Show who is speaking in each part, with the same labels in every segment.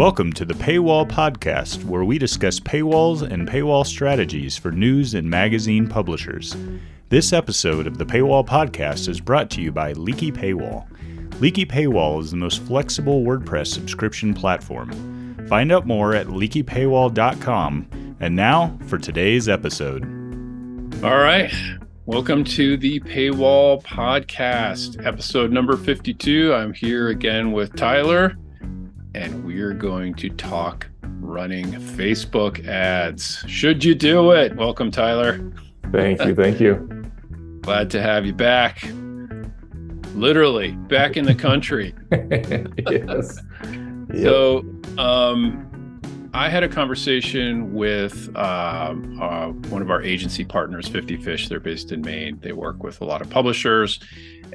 Speaker 1: Welcome to the Paywall Podcast, where we discuss paywalls and paywall strategies for news and magazine publishers. This episode of the Paywall Podcast is brought to you by Leaky Paywall. Leaky Paywall is the most flexible WordPress subscription platform. Find out more at leakypaywall.com. And now for today's episode.
Speaker 2: All right. Welcome to the Paywall Podcast, episode number 52. I'm here again with Tyler and we're going to talk running Facebook ads. Should you do it? Welcome, Tyler.
Speaker 3: Thank you. Thank you.
Speaker 2: Glad to have you back. Literally back in the country.
Speaker 3: yes.
Speaker 2: Yep. So, um, I had a conversation with um, uh, one of our agency partners, 50 Fish. They're based in Maine. They work with a lot of publishers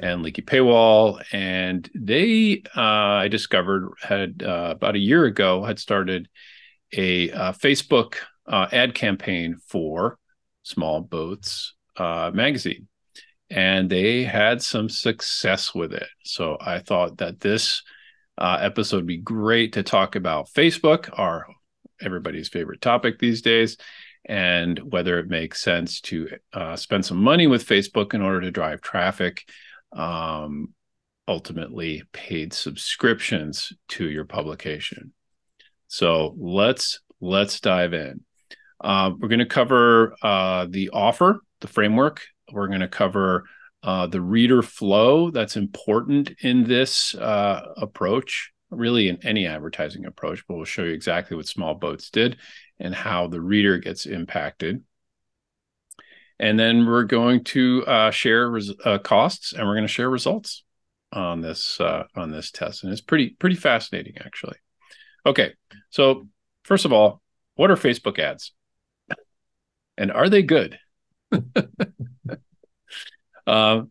Speaker 2: and Leaky Paywall. And they, uh, I discovered, had uh, about a year ago, had started a uh, Facebook uh, ad campaign for Small Boats uh, magazine. And they had some success with it. So I thought that this episode would be great to talk about Facebook, our everybody's favorite topic these days, and whether it makes sense to uh, spend some money with Facebook in order to drive traffic, um, ultimately paid subscriptions to your publication. So let's let's dive in. Uh, we're going to cover uh, the offer, the framework. We're going to cover uh, the reader flow that's important in this uh, approach really in any advertising approach, but we'll show you exactly what small boats did and how the reader gets impacted. And then we're going to uh, share res- uh, costs and we're going to share results on this uh, on this test, and it's pretty pretty fascinating actually. Okay, so first of all, what are Facebook ads, and are they good? Um,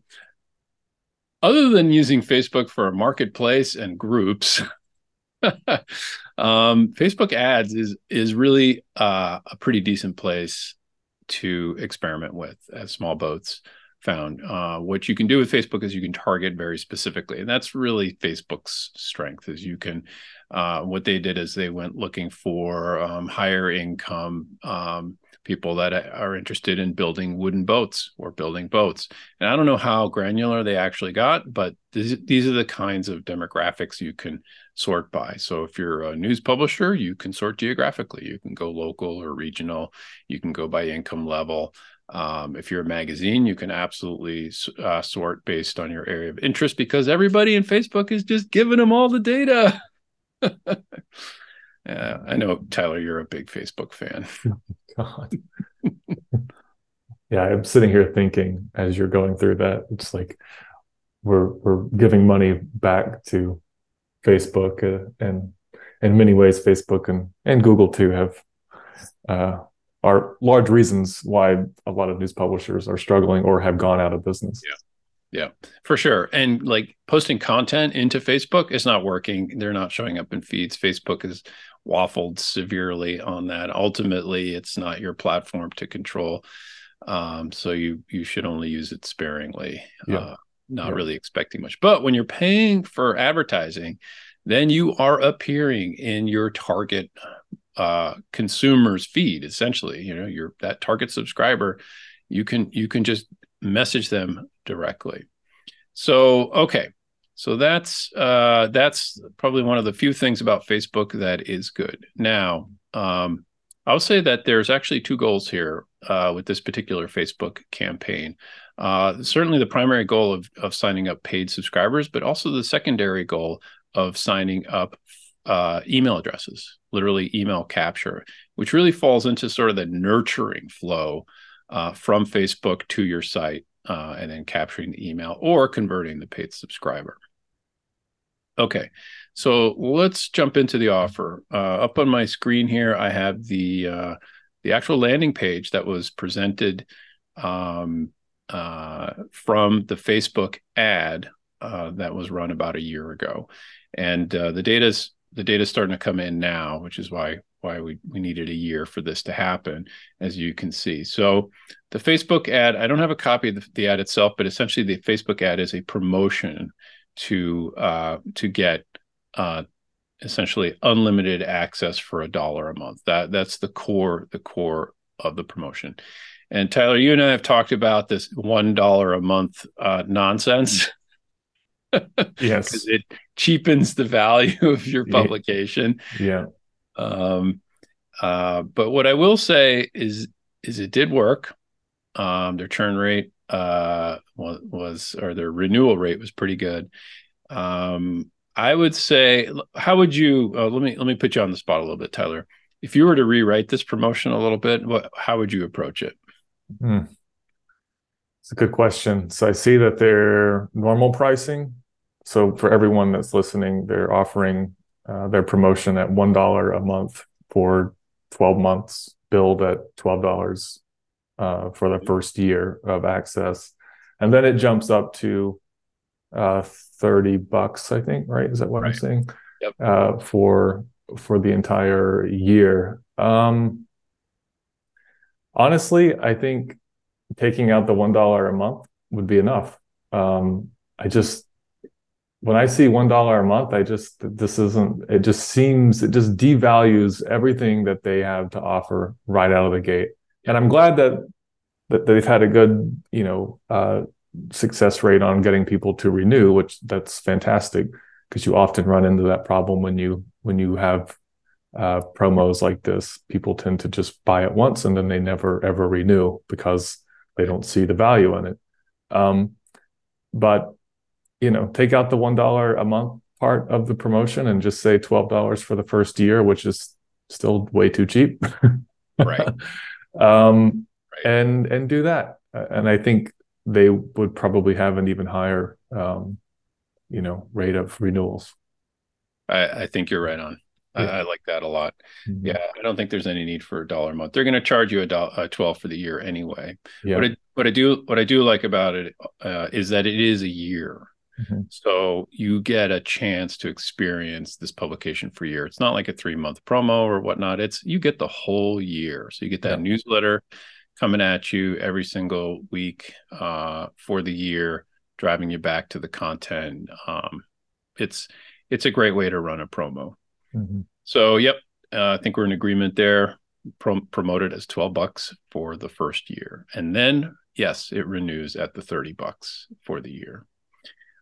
Speaker 2: other than using Facebook for a marketplace and groups, um, Facebook ads is is really uh, a pretty decent place to experiment with, as small boats found. Uh, what you can do with Facebook is you can target very specifically, and that's really Facebook's strength. Is you can uh, what they did is they went looking for um, higher income um, people that are interested in building wooden boats or building boats. And I don't know how granular they actually got, but these, these are the kinds of demographics you can sort by. So if you're a news publisher, you can sort geographically. You can go local or regional. You can go by income level. Um, if you're a magazine, you can absolutely uh, sort based on your area of interest because everybody in Facebook is just giving them all the data. I know, Tyler, you're a big Facebook fan. God.
Speaker 3: yeah, I'm sitting here thinking as you're going through that, it's like we're we're giving money back to Facebook, uh, and in many ways, Facebook and and Google too have uh, are large reasons why a lot of news publishers are struggling or have gone out of business.
Speaker 2: Yeah. Yeah, for sure. And like posting content into Facebook is not working. They're not showing up in feeds. Facebook has waffled severely on that. Ultimately, it's not your platform to control. Um, so you you should only use it sparingly, yeah. uh, not yeah. really expecting much. But when you're paying for advertising, then you are appearing in your target uh, consumer's feed. Essentially, you know, your that target subscriber, you can you can just message them directly. So okay, so that's uh, that's probably one of the few things about Facebook that is good. Now, um, I'll say that there's actually two goals here uh, with this particular Facebook campaign. Uh, certainly, the primary goal of of signing up paid subscribers, but also the secondary goal of signing up uh, email addresses, literally email capture, which really falls into sort of the nurturing flow uh, from Facebook to your site uh, and then capturing the email or converting the paid subscriber. Okay, so let's jump into the offer. Uh, up on my screen here, I have the uh, the actual landing page that was presented um, uh, from the Facebook ad uh, that was run about a year ago, and uh, the data's the data's starting to come in now, which is why why we, we needed a year for this to happen, as you can see. So the Facebook ad, I don't have a copy of the, the ad itself, but essentially the Facebook ad is a promotion to uh, to get uh, essentially unlimited access for a dollar a month. That that's the core the core of the promotion. And Tyler, you and I have talked about this one dollar a month uh, nonsense.
Speaker 3: yes,
Speaker 2: it cheapens the value of your publication.
Speaker 3: Yeah.
Speaker 2: Um, uh, but what I will say is is it did work. Um, their churn rate uh, was, was or their renewal rate was pretty good. Um, I would say, how would you? Uh, let me let me put you on the spot a little bit, Tyler. If you were to rewrite this promotion a little bit, what how would you approach it?
Speaker 3: Hmm. It's a good question. So I see that their normal pricing. So for everyone that's listening, they're offering uh, their promotion at one dollar a month for twelve months, billed at twelve dollars uh, for the first year of access, and then it jumps up to uh, 30 bucks, I think, right? Is that what right. I'm saying?
Speaker 2: Yep.
Speaker 3: Uh, for for the entire year. Um, honestly, I think taking out the one dollar a month would be enough. Um, I just when I see one dollar a month, I just this isn't. It just seems it just devalues everything that they have to offer right out of the gate. And I'm glad that that they've had a good, you know, uh, success rate on getting people to renew, which that's fantastic because you often run into that problem when you when you have uh, promos like this. People tend to just buy it once and then they never ever renew because they don't see the value in it. Um, but you know, take out the one dollar a month part of the promotion and just say twelve dollars for the first year, which is still way too cheap.
Speaker 2: right.
Speaker 3: Um, right. And and do that. And I think they would probably have an even higher, um, you know, rate of renewals.
Speaker 2: I, I think you're right on. Yeah. I, I, like that a lot. Mm-hmm. Yeah, I don't think there's any need for a dollar a month. They're going to charge you a, dollar, a twelve for the year anyway. Yeah. What I, what I do what I do like about it uh, is that it is a year. Mm-hmm. So you get a chance to experience this publication for a year. It's not like a three month promo or whatnot. It's you get the whole year. So you get that yeah. newsletter coming at you every single week uh, for the year, driving you back to the content. Um, it's it's a great way to run a promo. Mm-hmm. So, yep, uh, I think we're in agreement there. Pro- promoted as twelve bucks for the first year, and then yes, it renews at the thirty bucks for the year.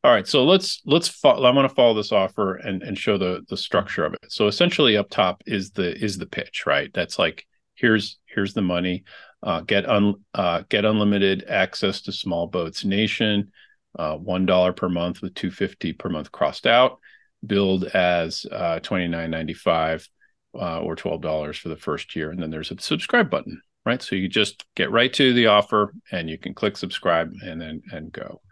Speaker 2: All right, so let's let's fo- I want to follow this offer and and show the the structure of it. So essentially, up top is the is the pitch, right? That's like here's here's the money uh, get un, uh, get unlimited access to Small Boats Nation, uh, one dollar per month with two fifty per month crossed out, billed as uh, twenty nine ninety five uh, or twelve dollars for the first year, and then there's a subscribe button, right? So you just get right to the offer, and you can click subscribe and then and go.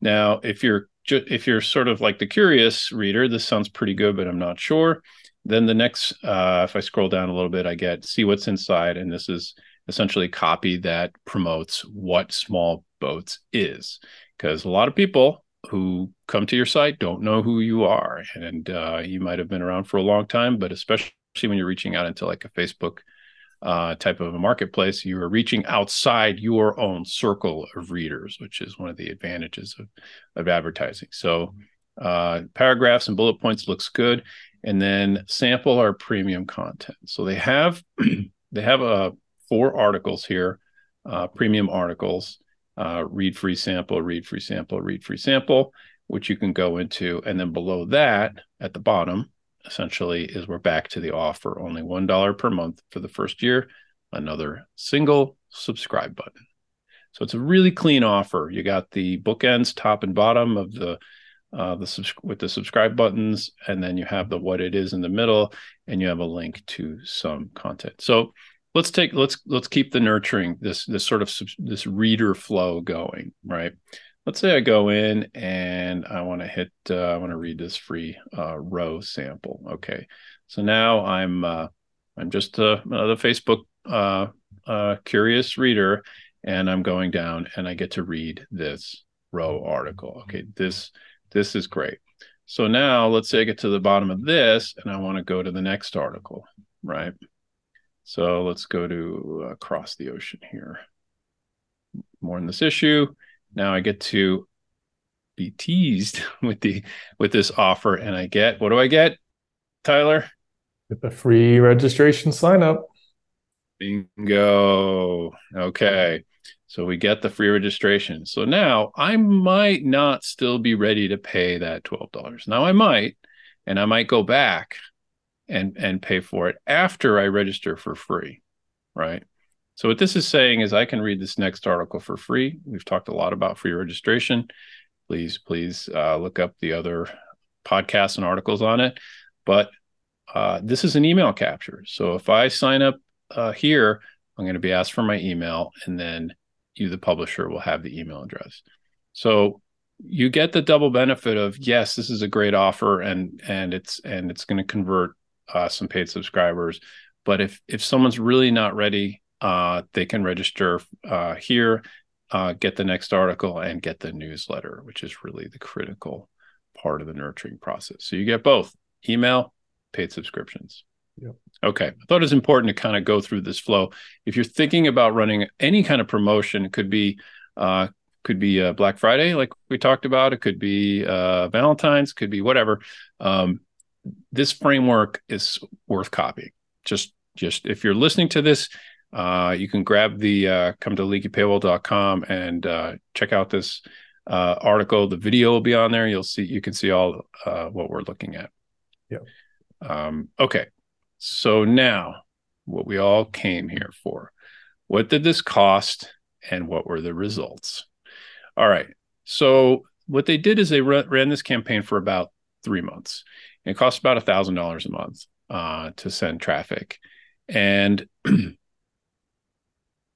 Speaker 2: Now, if you're ju- if you're sort of like the curious reader, this sounds pretty good, but I'm not sure. Then the next, uh, if I scroll down a little bit, I get see what's inside, and this is essentially copy that promotes what small boats is because a lot of people who come to your site don't know who you are and uh, you might have been around for a long time but especially when you're reaching out into like a facebook uh, type of a marketplace you are reaching outside your own circle of readers which is one of the advantages of, of advertising. So uh, paragraphs and bullet points looks good. And then sample our premium content. So they have they have a four articles here, uh, premium articles, uh, read free sample, read free sample, read free sample, which you can go into. And then below that, at the bottom, essentially, is we're back to the offer only $1 per month for the first year, another single subscribe button. So it's a really clean offer. You got the bookends, top and bottom of the uh, the subs- with the subscribe buttons, and then you have the what it is in the middle, and you have a link to some content. So let's take let's let's keep the nurturing this this sort of this reader flow going right let's say i go in and i want to hit uh, i want to read this free uh, row sample okay so now i'm uh, i'm just uh, another facebook uh, uh, curious reader and i'm going down and i get to read this row article okay this this is great so now let's say i get to the bottom of this and i want to go to the next article right so let's go to across the ocean here. More in this issue. Now I get to be teased with the with this offer, and I get what do I get? Tyler?
Speaker 3: Get the free registration sign up.
Speaker 2: Bingo. Okay. So we get the free registration. So now I might not still be ready to pay that $12. Now I might, and I might go back and and pay for it after I register for free, right? So what this is saying is I can read this next article for free. We've talked a lot about free registration. Please, please uh, look up the other podcasts and articles on it. But uh, this is an email capture. So if I sign up uh, here, I'm going to be asked for my email, and then you, the publisher, will have the email address. So you get the double benefit of yes, this is a great offer, and and it's and it's going to convert uh, some paid subscribers. But if if someone's really not ready, uh, they can register uh, here, uh, get the next article, and get the newsletter, which is really the critical part of the nurturing process. So you get both email, paid subscriptions.
Speaker 3: Yep.
Speaker 2: Okay. I thought it was important to kind of go through this flow. If you're thinking about running any kind of promotion, it could be uh, could be uh, Black Friday, like we talked about. It could be uh, Valentine's, could be whatever. Um, this framework is worth copying. Just just if you're listening to this, uh, you can grab the uh, come to leakypaywall.com and uh, check out this uh, article. The video will be on there. You'll see you can see all uh, what we're looking at.
Speaker 3: Yeah.
Speaker 2: Um, okay. So now, what we all came here for. What did this cost, and what were the results? All right. So what they did is they ran this campaign for about three months. It costs about a thousand dollars a month uh, to send traffic, and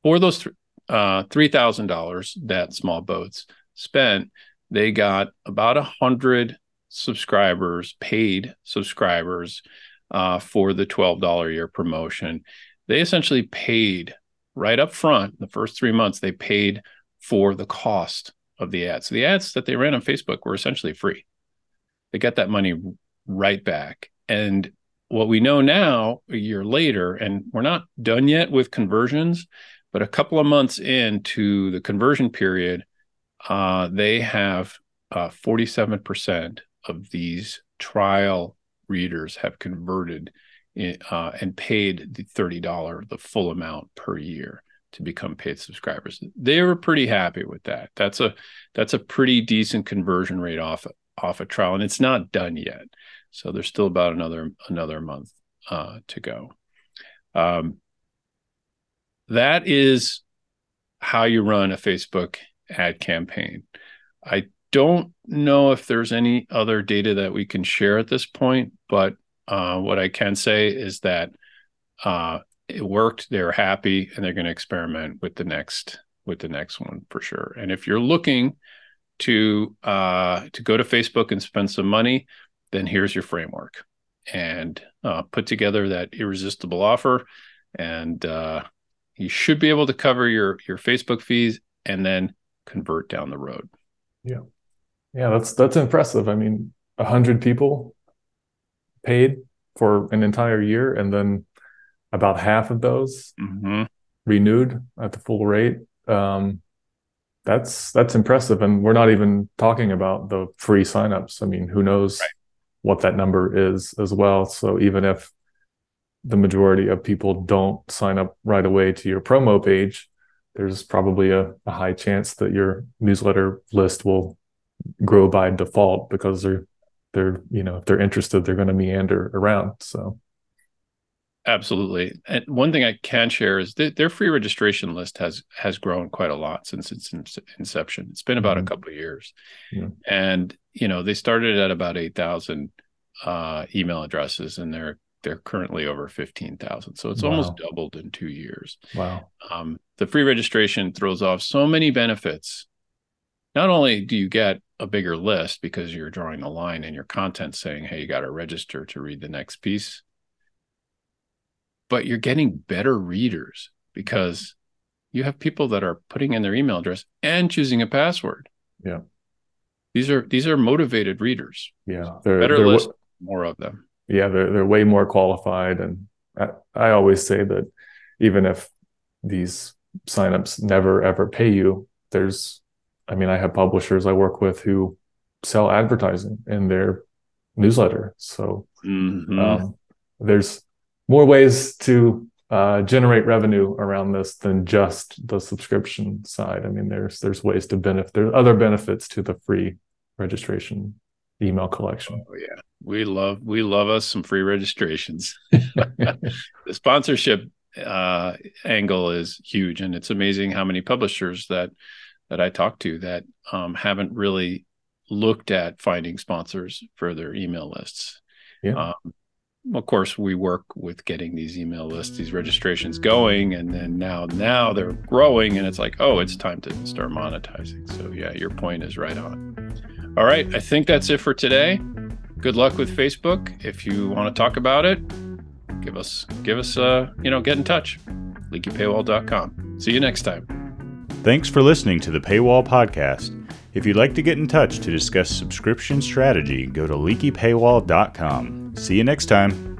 Speaker 2: for those th- uh, three thousand dollars that small boats spent, they got about a hundred subscribers, paid subscribers, uh, for the twelve dollar year promotion. They essentially paid right up front the first three months. They paid for the cost of the ads. So the ads that they ran on Facebook were essentially free. They got that money right back. And what we know now, a year later, and we're not done yet with conversions, but a couple of months into the conversion period, uh, they have uh, 47% of these trial readers have converted in, uh, and paid the $30, the full amount per year to become paid subscribers. They were pretty happy with that. That's a that's a pretty decent conversion rate off off a trial, and it's not done yet. So there's still about another another month uh, to go. Um, that is how you run a Facebook ad campaign. I don't know if there's any other data that we can share at this point, but uh, what I can say is that uh, it worked. They're happy, and they're going to experiment with the next with the next one for sure. And if you're looking to uh, to go to Facebook and spend some money, then here's your framework, and uh, put together that irresistible offer, and uh, you should be able to cover your your Facebook fees and then convert down the road.
Speaker 3: Yeah. Yeah, that's that's impressive. I mean, a hundred people paid for an entire year, and then about half of those
Speaker 2: mm-hmm.
Speaker 3: renewed at the full rate. Um, that's that's impressive, and we're not even talking about the free signups. I mean, who knows right. what that number is as well. So even if the majority of people don't sign up right away to your promo page, there's probably a, a high chance that your newsletter list will grow by default because they're they're you know if they're interested they're going to meander around so
Speaker 2: absolutely and one thing i can share is that their free registration list has has grown quite a lot since its inception it's been about mm-hmm. a couple of years
Speaker 3: yeah.
Speaker 2: and you know they started at about 8000 uh, email addresses and they're they're currently over 15,000. So it's wow. almost doubled in 2 years.
Speaker 3: Wow.
Speaker 2: Um, the free registration throws off so many benefits not only do you get a bigger list because you're drawing a line in your content saying, hey, you got to register to read the next piece, but you're getting better readers because you have people that are putting in their email address and choosing a password.
Speaker 3: Yeah.
Speaker 2: These are these are motivated readers.
Speaker 3: Yeah.
Speaker 2: They're, better they're, list, more of them.
Speaker 3: Yeah, their they're way more qualified. And I, I always say that even if these signups never ever pay you, there's I mean, I have publishers I work with who sell advertising in they're newsletter. So
Speaker 2: Mhm.
Speaker 3: um, there's more ways to uh, generate revenue around this than just the subscription side. I mean, there's there's ways to benefit. There's other benefits to the free registration email collection.
Speaker 2: Oh yeah, we love we love us some free registrations. the sponsorship uh, angle is huge, and it's amazing how many publishers that that I talk to that um, haven't really looked at finding sponsors for their email lists.
Speaker 3: Yeah.
Speaker 2: Um, of course, we work with getting these email lists, these registrations going, and then now now they're growing, and it's like, oh, it's time to start monetizing. So yeah, your point is right on. All right, I think that's it for today. Good luck with Facebook. If you want to talk about it, give us give us uh you know get in touch. LeakyPaywall.com. See you next time.
Speaker 1: Thanks for listening to the Paywall Podcast. If you'd like to get in touch to discuss subscription strategy, go to leakypaywall.com. See you next time.